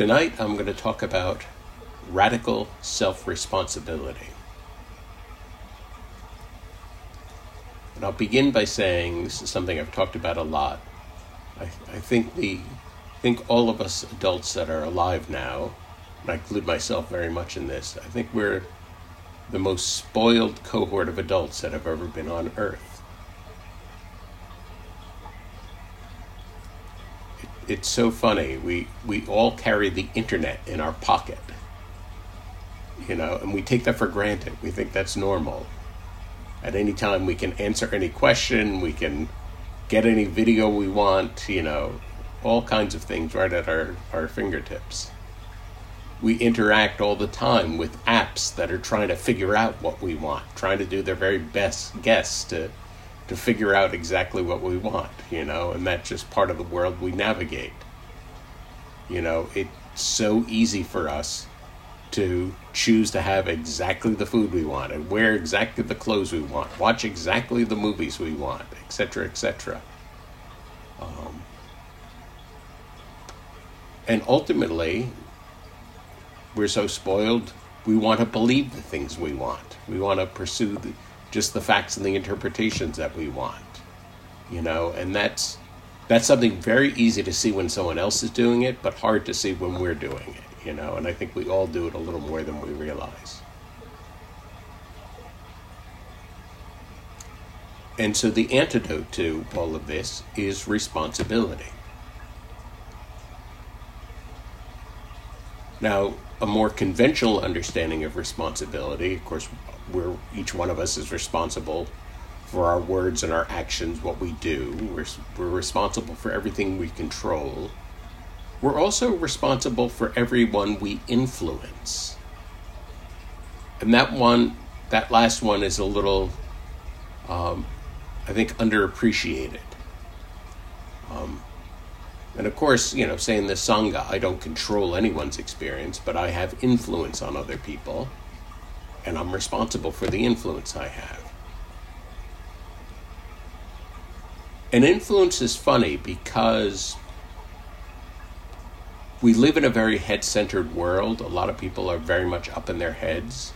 Tonight I'm going to talk about radical self responsibility. And I'll begin by saying this is something I've talked about a lot. I, I think the I think all of us adults that are alive now, and I include myself very much in this, I think we're the most spoiled cohort of adults that have ever been on earth. It, it's so funny. We we all carry the internet in our pocket. You know, and we take that for granted. We think that's normal. At any time we can answer any question, we can get any video we want, you know, all kinds of things right at our, our fingertips we interact all the time with apps that are trying to figure out what we want, trying to do their very best guess to to figure out exactly what we want, you know, and that's just part of the world we navigate. You know, it's so easy for us to choose to have exactly the food we want and wear exactly the clothes we want, watch exactly the movies we want, etc., etc. Um, and ultimately, we're so spoiled, we want to believe the things we want. We want to pursue the, just the facts and the interpretations that we want. You know, and that's that's something very easy to see when someone else is doing it, but hard to see when we're doing it, you know, and I think we all do it a little more than we realize. And so the antidote to all of this is responsibility. Now, a more conventional understanding of responsibility. Of course, we're each one of us is responsible for our words and our actions, what we do. We're, we're responsible for everything we control. We're also responsible for everyone we influence. And that one, that last one is a little, um, I think, underappreciated. Um, and of course, you know, saying the Sangha, I don't control anyone's experience, but I have influence on other people, and I'm responsible for the influence I have. And influence is funny because we live in a very head centered world. A lot of people are very much up in their heads.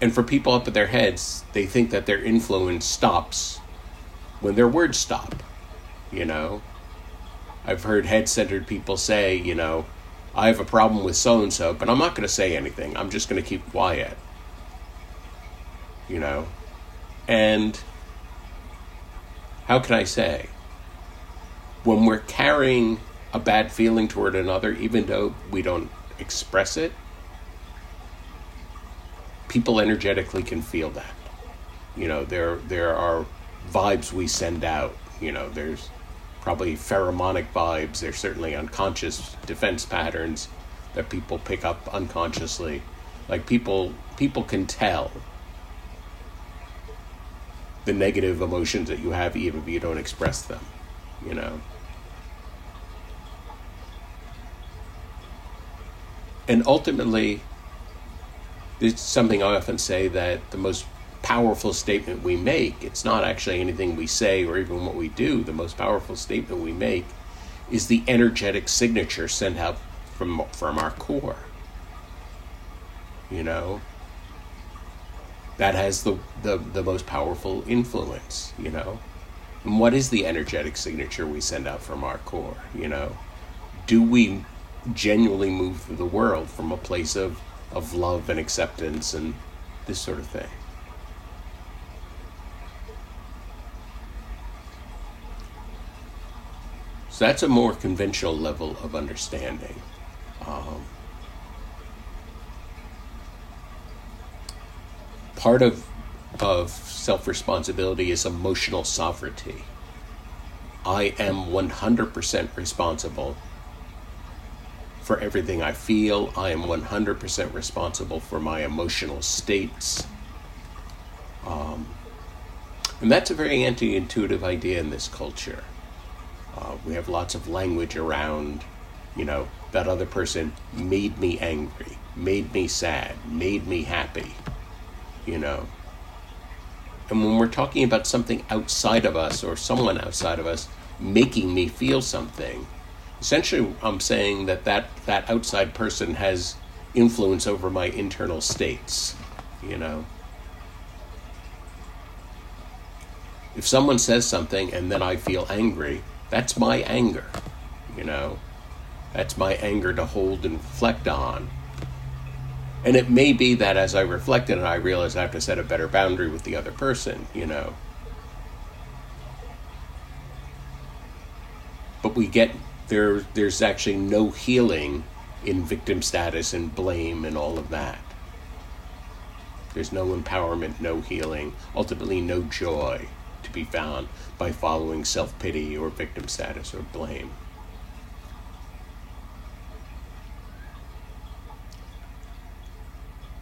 And for people up in their heads, they think that their influence stops when their words stop you know. I've heard head centered people say, you know, I have a problem with so and so, but I'm not going to say anything. I'm just going to keep quiet. You know? And how can I say? When we're carrying a bad feeling toward another, even though we don't express it, people energetically can feel that. You know, there there are vibes we send out. You know, there's probably pheromonic vibes. There's certainly unconscious defense patterns that people pick up unconsciously. Like people people can tell the negative emotions that you have even if you don't express them, you know. And ultimately, it's something I often say that the most powerful statement we make. It's not actually anything we say or even what we do. The most powerful statement we make is the energetic signature sent out from from our core. You know, that has the, the, the most powerful influence, you know. And what is the energetic signature we send out from our core, you know? Do we genuinely move through the world from a place of, of love and acceptance and this sort of thing? So that's a more conventional level of understanding. Um, part of of self responsibility is emotional sovereignty. I am 100% responsible for everything I feel. I am 100% responsible for my emotional states. Um, and that's a very anti intuitive idea in this culture. Uh, we have lots of language around, you know, that other person made me angry, made me sad, made me happy, you know. And when we're talking about something outside of us or someone outside of us making me feel something, essentially I'm saying that that, that outside person has influence over my internal states, you know. If someone says something and then I feel angry, that's my anger, you know. That's my anger to hold and reflect on. And it may be that as I reflect on it, I realize I have to set a better boundary with the other person, you know. But we get there there's actually no healing in victim status and blame and all of that. There's no empowerment, no healing, ultimately no joy to be found by following self pity or victim status or blame.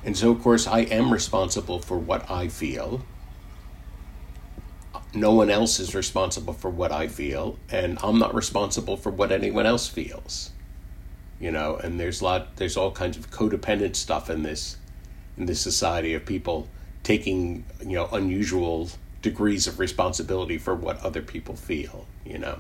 And so, of course, I am responsible for what I feel. No one else is responsible for what I feel, and I'm not responsible for what anyone else feels. You know, and there's a lot, there's all kinds of codependent stuff in this, in this society of people taking, you know, unusual degrees of responsibility for what other people feel. You know.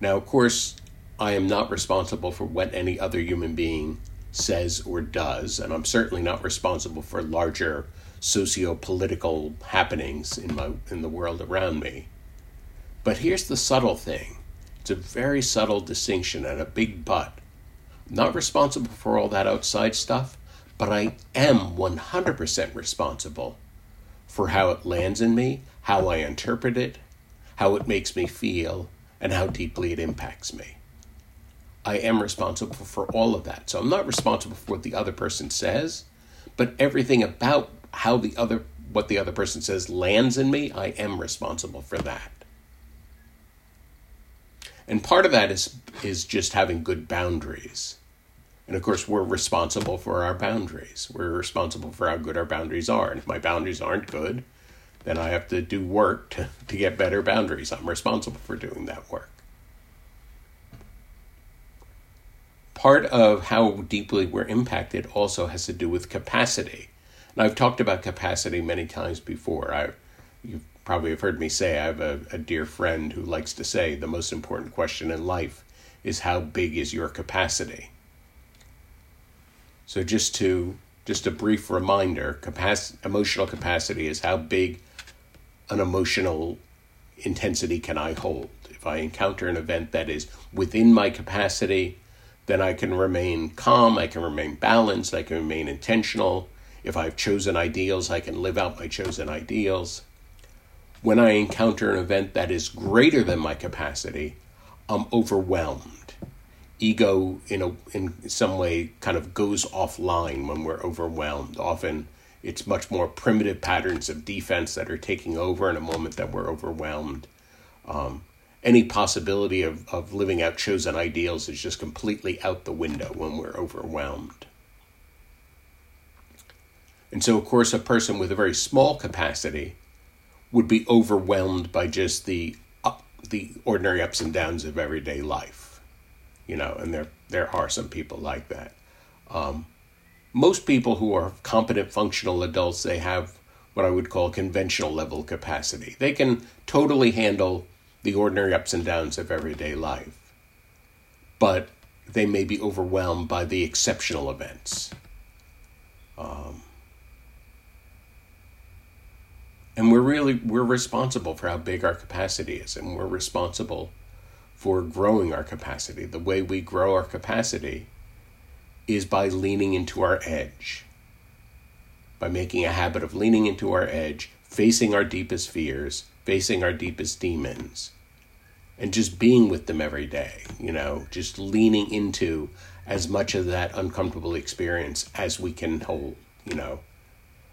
Now, of course, I am not responsible for what any other human being says or does, and I'm certainly not responsible for larger socio-political happenings in my in the world around me. But here's the subtle thing. It's a very subtle distinction and a big but. I'm not responsible for all that outside stuff, but I am 100% responsible for how it lands in me, how I interpret it, how it makes me feel, and how deeply it impacts me. I am responsible for all of that. So I'm not responsible for what the other person says, but everything about how the other what the other person says lands in me, I am responsible for that. And part of that is is just having good boundaries. And of course, we're responsible for our boundaries. We're responsible for how good our boundaries are. And if my boundaries aren't good, then I have to do work to, to get better boundaries. I'm responsible for doing that work. part of how deeply we're impacted also has to do with capacity. And I've talked about capacity many times before. I, you probably have heard me say I have a, a dear friend who likes to say the most important question in life is how big is your capacity? So just to just a brief reminder, capacity, emotional capacity is how big an emotional intensity can I hold? If I encounter an event that is within my capacity, then I can remain calm, I can remain balanced, I can remain intentional. If I've chosen ideals, I can live out my chosen ideals. When I encounter an event that is greater than my capacity, I'm overwhelmed. Ego, in, a, in some way, kind of goes offline when we're overwhelmed. Often it's much more primitive patterns of defense that are taking over in a moment that we're overwhelmed. Um, any possibility of, of living out chosen ideals is just completely out the window when we're overwhelmed. And so, of course, a person with a very small capacity would be overwhelmed by just the the ordinary ups and downs of everyday life, you know. And there there are some people like that. Um, most people who are competent, functional adults, they have what I would call conventional level capacity. They can totally handle the ordinary ups and downs of everyday life. But they may be overwhelmed by the exceptional events. Um, and we're really we're responsible for how big our capacity is and we're responsible for growing our capacity the way we grow our capacity is by leaning into our edge by making a habit of leaning into our edge facing our deepest fears facing our deepest demons and just being with them every day, you know, just leaning into as much of that uncomfortable experience as we can hold, you know.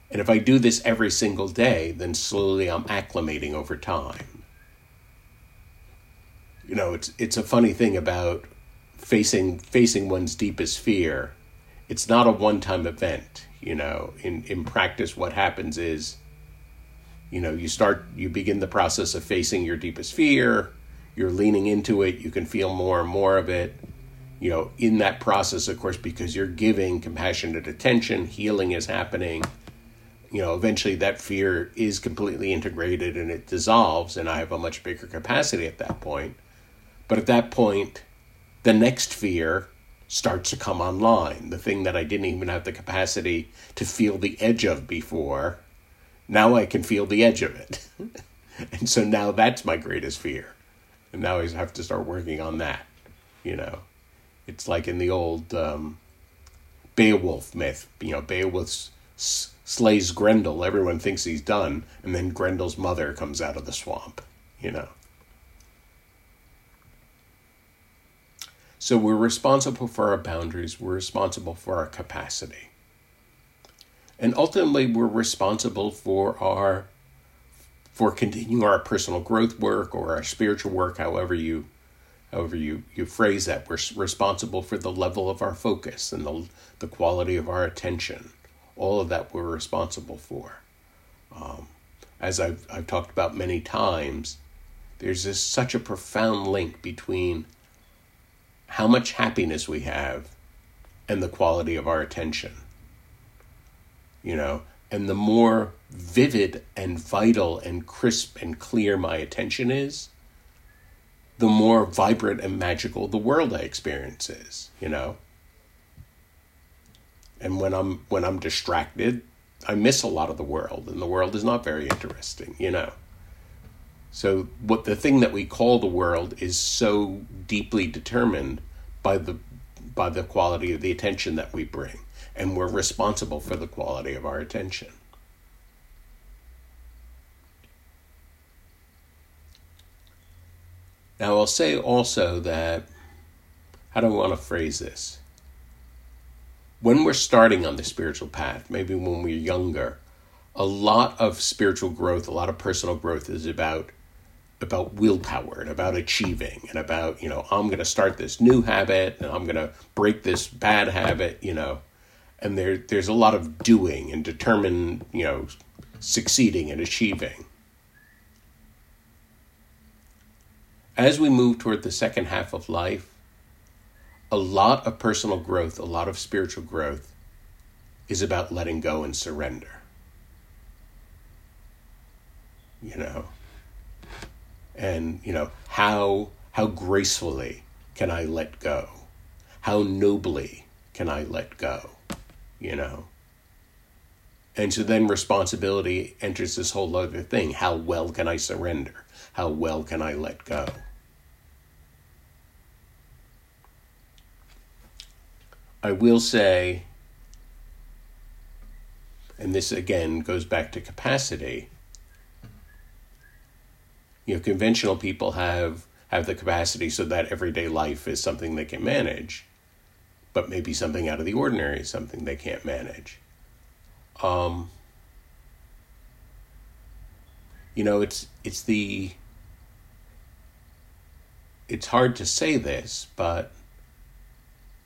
And if I do this every single day, then slowly I'm acclimating over time. You know, it's it's a funny thing about facing facing one's deepest fear. It's not a one-time event, you know. In in practice what happens is you know you start you begin the process of facing your deepest fear you're leaning into it you can feel more and more of it you know in that process of course because you're giving compassionate attention healing is happening you know, eventually that fear is completely integrated and it dissolves, and I have a much bigger capacity at that point. But at that point, the next fear starts to come online. The thing that I didn't even have the capacity to feel the edge of before, now I can feel the edge of it. and so now that's my greatest fear. And now I have to start working on that, you know. It's like in the old um, Beowulf myth, you know, Beowulf s- slays Grendel, everyone thinks he's done, and then Grendel's mother comes out of the swamp, you know. So we're responsible for our boundaries, we're responsible for our capacity. And ultimately we're responsible for our for continuing our personal growth work or our spiritual work, however you however you, you phrase that. We're responsible for the level of our focus and the, the quality of our attention. All of that we're responsible for. Um, as I've, I've talked about many times, there's this, such a profound link between how much happiness we have and the quality of our attention. You know, and the more vivid and vital and crisp and clear my attention is, the more vibrant and magical the world I experience is, you know. And when I'm when I'm distracted, I miss a lot of the world and the world is not very interesting, you know. So what the thing that we call the world is so deeply determined by the by the quality of the attention that we bring and we're responsible for the quality of our attention. Now, I'll say also that, how do I want to phrase this? When we're starting on the spiritual path, maybe when we're younger, a lot of spiritual growth, a lot of personal growth is about about willpower and about achieving and about, you know, I'm going to start this new habit and I'm going to break this bad habit, you know. And there there's a lot of doing and determined, you know, succeeding and achieving. as we move toward the second half of life, a lot of personal growth, a lot of spiritual growth is about letting go and surrender. You know, and you know how how gracefully can I let go? How nobly can I let go? You know. And so then responsibility enters this whole other thing. How well can I surrender? How well can I let go? I will say, and this again goes back to capacity. You know, conventional people have have the capacity so that everyday life is something they can manage, but maybe something out of the ordinary is something they can't manage. Um, you know, it's it's the it's hard to say this, but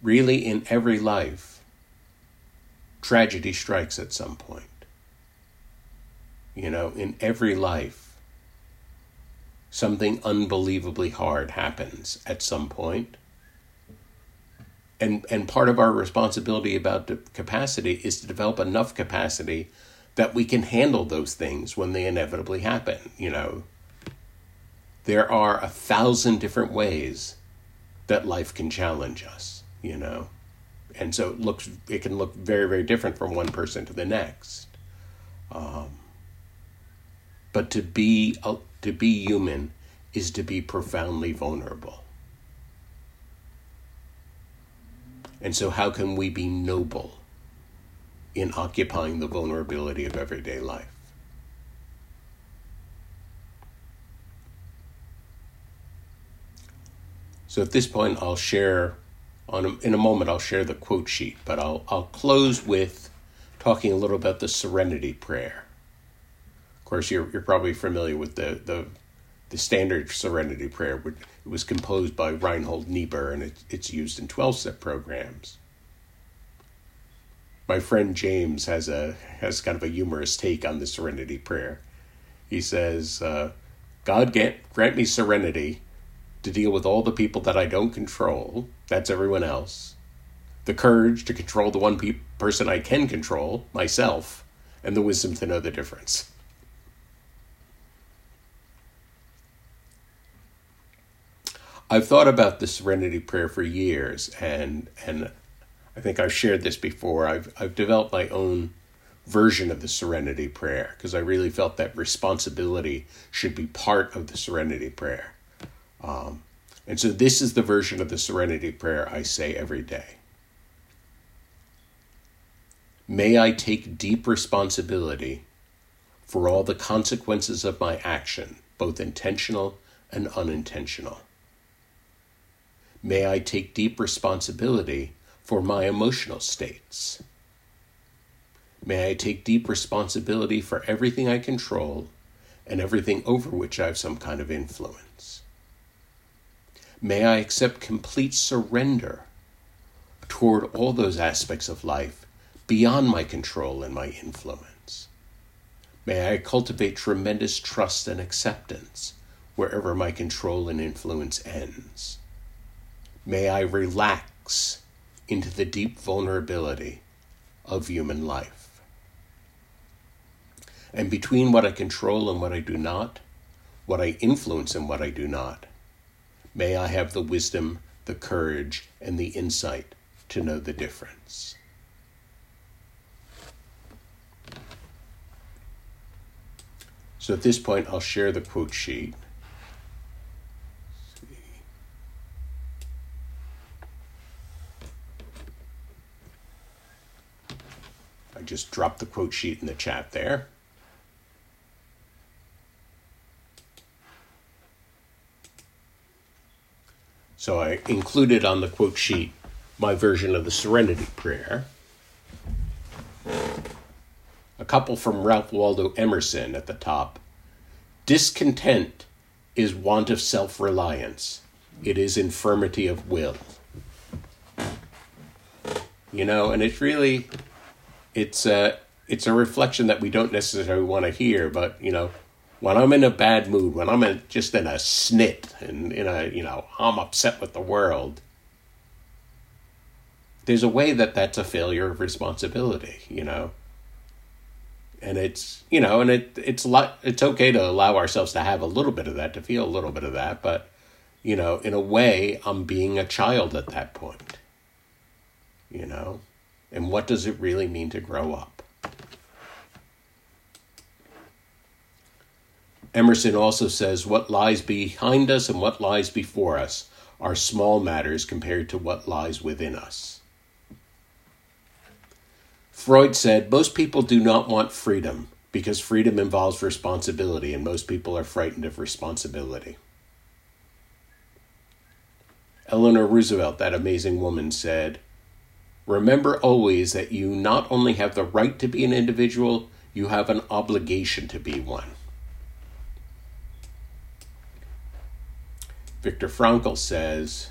really in every life, tragedy strikes at some point. You know, in every life, something unbelievably hard happens at some point. And, and part of our responsibility about capacity is to develop enough capacity that we can handle those things when they inevitably happen. You know, there are a thousand different ways that life can challenge us you know and so it looks it can look very very different from one person to the next um, but to be to be human is to be profoundly vulnerable and so how can we be noble in occupying the vulnerability of everyday life so at this point i'll share on a, in a moment I'll share the quote sheet, but I'll I'll close with talking a little about the Serenity Prayer. Of course, you're you're probably familiar with the the the standard Serenity Prayer. It was composed by Reinhold Niebuhr, and it, it's used in twelve step programs. My friend James has a has kind of a humorous take on the Serenity Prayer. He says, uh, "God grant, grant me serenity." to deal with all the people that I don't control, that's everyone else, the courage to control the one pe- person I can control, myself, and the wisdom to know the difference. I've thought about the Serenity Prayer for years, and and I think I've shared this before. I've I've developed my own version of the Serenity Prayer because I really felt that responsibility should be part of the Serenity Prayer. Um, and so this is the version of the Serenity Prayer I say every day. May I take deep responsibility for all the consequences of my action, both intentional and unintentional. May I take deep responsibility for my emotional states. May I take deep responsibility for everything I control and everything over which I have some kind of influence. May I accept complete surrender toward all those aspects of life beyond my control and my influence. May I cultivate tremendous trust and acceptance wherever my control and influence ends. May I relax into the deep vulnerability of human life. And between what I control and what I do not, what I influence and what I do not, May I have the wisdom, the courage, and the insight to know the difference. So at this point, I'll share the quote sheet. I just dropped the quote sheet in the chat there. So I included on the quote sheet my version of the Serenity Prayer. A couple from Ralph Waldo Emerson at the top. Discontent is want of self reliance, it is infirmity of will. You know, and it's really, it's a, it's a reflection that we don't necessarily want to hear, but, you know, when I'm in a bad mood, when I'm in, just in a snit and in a, you know, I'm upset with the world, there's a way that that's a failure of responsibility, you know. And it's, you know, and it it's lot it's okay to allow ourselves to have a little bit of that, to feel a little bit of that, but you know, in a way, I'm being a child at that point. You know? And what does it really mean to grow up? Emerson also says, What lies behind us and what lies before us are small matters compared to what lies within us. Freud said, Most people do not want freedom because freedom involves responsibility, and most people are frightened of responsibility. Eleanor Roosevelt, that amazing woman, said, Remember always that you not only have the right to be an individual, you have an obligation to be one. Viktor Frankl says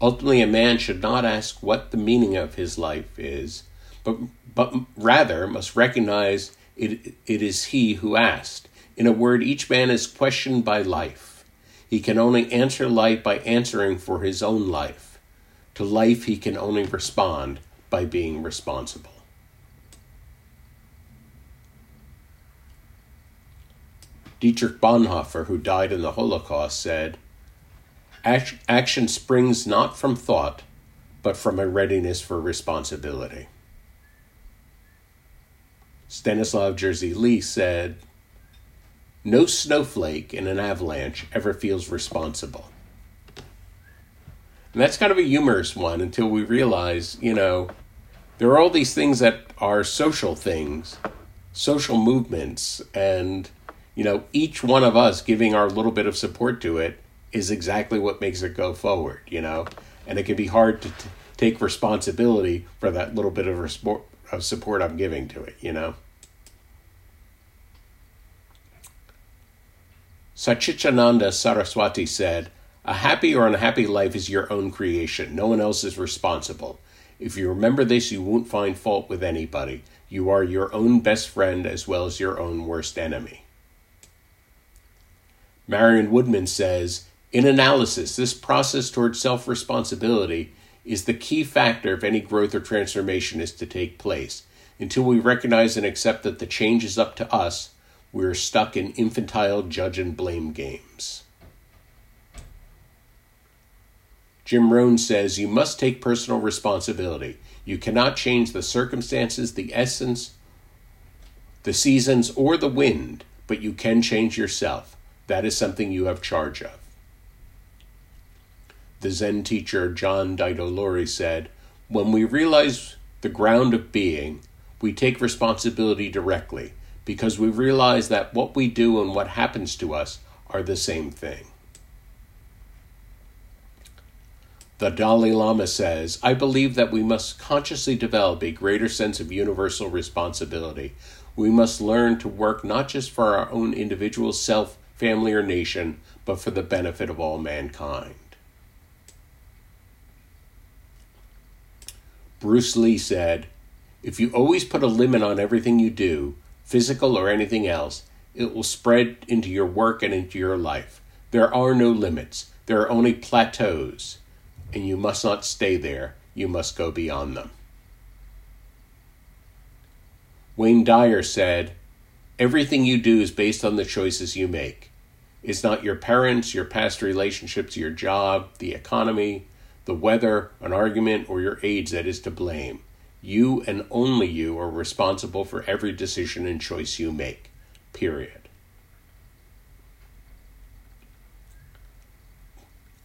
ultimately, a man should not ask what the meaning of his life is, but, but rather must recognize it, it is he who asked. In a word, each man is questioned by life. He can only answer life by answering for his own life. To life, he can only respond by being responsible. Dietrich Bonhoeffer, who died in the Holocaust, said, Action springs not from thought, but from a readiness for responsibility. Stanislav Jerzy Lee said, No snowflake in an avalanche ever feels responsible. And that's kind of a humorous one until we realize, you know, there are all these things that are social things, social movements, and you know, each one of us giving our little bit of support to it is exactly what makes it go forward, you know? And it can be hard to t- take responsibility for that little bit of, respo- of support I'm giving to it, you know? Satchidananda Saraswati said, A happy or unhappy life is your own creation. No one else is responsible. If you remember this, you won't find fault with anybody. You are your own best friend as well as your own worst enemy. Marion Woodman says In analysis, this process towards self responsibility is the key factor if any growth or transformation is to take place. Until we recognize and accept that the change is up to us, we are stuck in infantile judge and blame games. Jim Rohn says you must take personal responsibility. You cannot change the circumstances, the essence, the seasons, or the wind, but you can change yourself. That is something you have charge of. The Zen teacher John Daido Loori said, When we realize the ground of being, we take responsibility directly because we realize that what we do and what happens to us are the same thing. The Dalai Lama says, I believe that we must consciously develop a greater sense of universal responsibility. We must learn to work not just for our own individual self, family, or nation, but for the benefit of all mankind. Bruce Lee said, If you always put a limit on everything you do, physical or anything else, it will spread into your work and into your life. There are no limits, there are only plateaus and you must not stay there, you must go beyond them. Wayne Dyer said, Everything you do is based on the choices you make. It's not your parents, your past relationships, your job, the economy, the weather, an argument, or your age that is to blame. You and only you are responsible for every decision and choice you make. Period.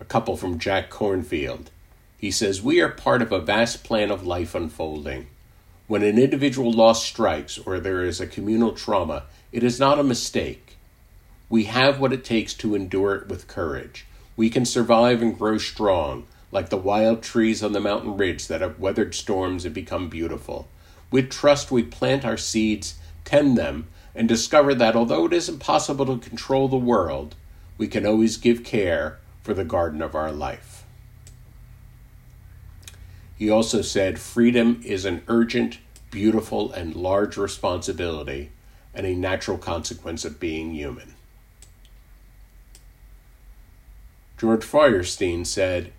Couple from Jack Kornfield. He says, We are part of a vast plan of life unfolding. When an individual loss strikes or there is a communal trauma, it is not a mistake. We have what it takes to endure it with courage. We can survive and grow strong, like the wild trees on the mountain ridge that have weathered storms and become beautiful. With trust, we plant our seeds, tend them, and discover that although it is impossible to control the world, we can always give care for the garden of our life. He also said freedom is an urgent, beautiful, and large responsibility and a natural consequence of being human. George Feuerstein said,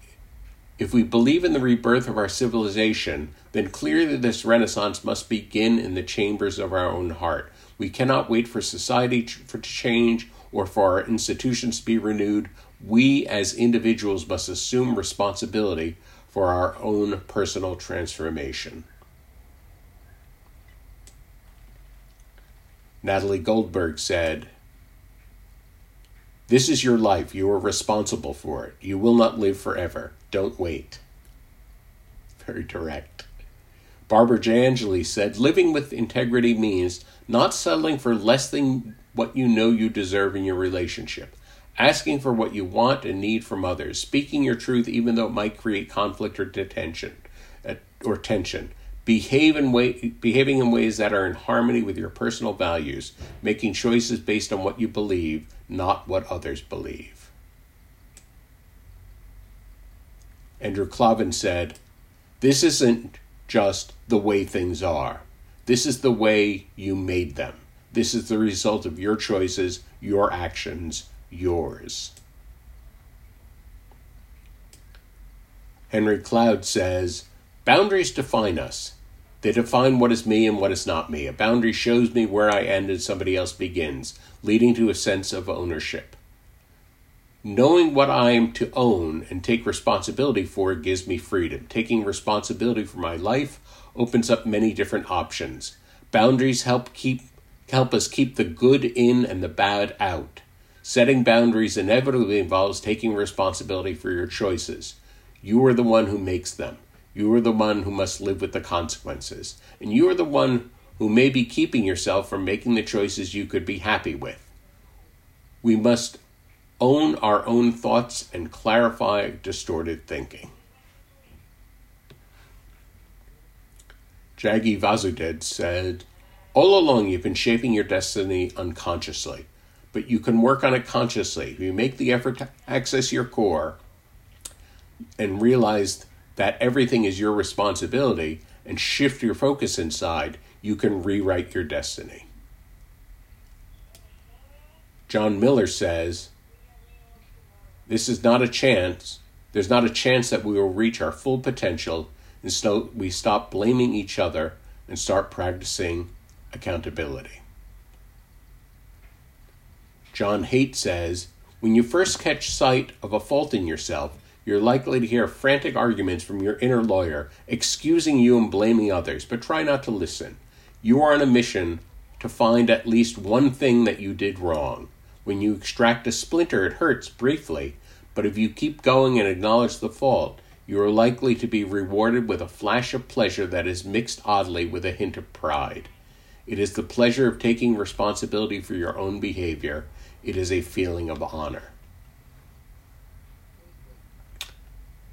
If we believe in the rebirth of our civilization, then clearly this renaissance must begin in the chambers of our own heart. We cannot wait for society to change or for our institutions to be renewed we as individuals must assume responsibility for our own personal transformation. Natalie Goldberg said, This is your life. You are responsible for it. You will not live forever. Don't wait. Very direct. Barbara De Angelis said, Living with integrity means not settling for less than what you know you deserve in your relationship asking for what you want and need from others, speaking your truth even though it might create conflict or detention uh, or tension, behave in way, behaving in ways that are in harmony with your personal values, making choices based on what you believe, not what others believe. Andrew Klavan said, This isn't just the way things are. This is the way you made them. This is the result of your choices, your actions, yours. Henry Cloud says, Boundaries define us. They define what is me and what is not me. A boundary shows me where I end and somebody else begins, leading to a sense of ownership. Knowing what I am to own and take responsibility for gives me freedom. Taking responsibility for my life opens up many different options. Boundaries help keep help us keep the good in and the bad out. Setting boundaries inevitably involves taking responsibility for your choices. You are the one who makes them. You are the one who must live with the consequences. And you are the one who may be keeping yourself from making the choices you could be happy with. We must own our own thoughts and clarify distorted thinking. Jaggi Vasudev said, All along you've been shaping your destiny unconsciously but you can work on it consciously. You make the effort to access your core and realize that everything is your responsibility and shift your focus inside, you can rewrite your destiny. John Miller says, This is not a chance. There's not a chance that we will reach our full potential so we stop blaming each other, and start practicing accountability. John Haidt says When you first catch sight of a fault in yourself, you're likely to hear frantic arguments from your inner lawyer, excusing you and blaming others, but try not to listen. You are on a mission to find at least one thing that you did wrong. When you extract a splinter, it hurts briefly, but if you keep going and acknowledge the fault, you are likely to be rewarded with a flash of pleasure that is mixed oddly with a hint of pride. It is the pleasure of taking responsibility for your own behavior. It is a feeling of honor.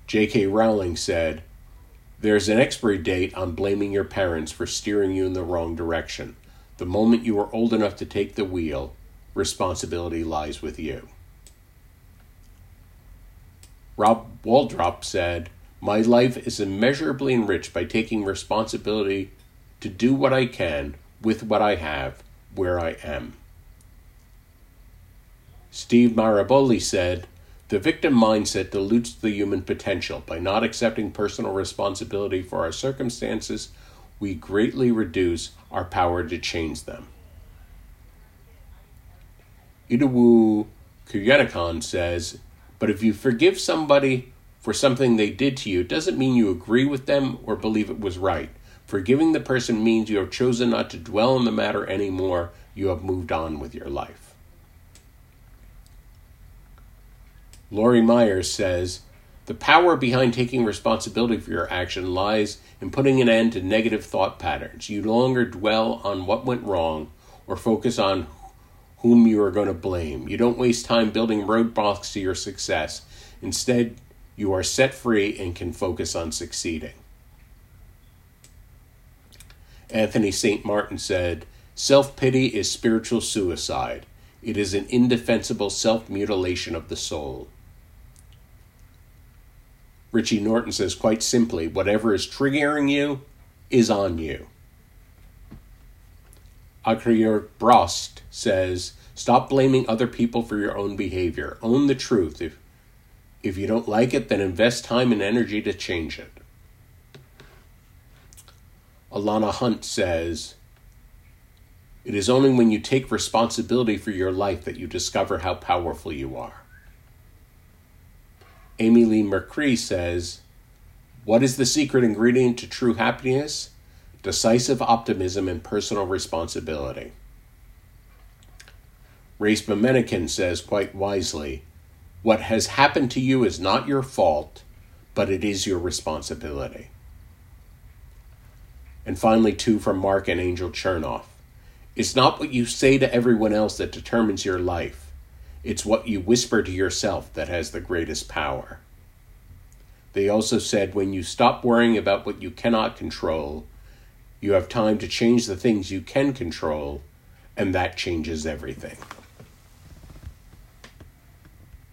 J.K. Rowling said, There's an expiry date on blaming your parents for steering you in the wrong direction. The moment you are old enough to take the wheel, responsibility lies with you. Rob Waldrop said, My life is immeasurably enriched by taking responsibility to do what I can with what I have where I am. Steve Maraboli said, the victim mindset dilutes the human potential. By not accepting personal responsibility for our circumstances, we greatly reduce our power to change them. Idowu Koyenikan says, But if you forgive somebody for something they did to you, it doesn't mean you agree with them or believe it was right. Forgiving the person means you have chosen not to dwell on the matter anymore, you have moved on with your life. Lori Myers says, The power behind taking responsibility for your action lies in putting an end to negative thought patterns. You no longer dwell on what went wrong or focus on whom you are going to blame. You don't waste time building roadblocks to your success. Instead, you are set free and can focus on succeeding. Anthony St. Martin said, Self pity is spiritual suicide. It is an indefensible self mutilation of the soul. Richie Norton says quite simply whatever is triggering you is on you. Akiroq Brost says stop blaming other people for your own behavior. Own the truth. If, if you don't like it, then invest time and energy to change it. Alana Hunt says, It is only when you take responsibility for your life that you discover how powerful you are. Amy Leigh Mercree says, What is the secret ingredient to true happiness? Decisive optimism and personal responsibility. Race Memenikin says quite wisely, What has happened to you is not your fault, but it is your responsibility. And finally, two from Mark and Angel Chernoff. It's not what you say to everyone else that determines your life. It's what you whisper to yourself that has the greatest power. They also said when you stop worrying about what you cannot control, you have time to change the things you can control, and that changes everything.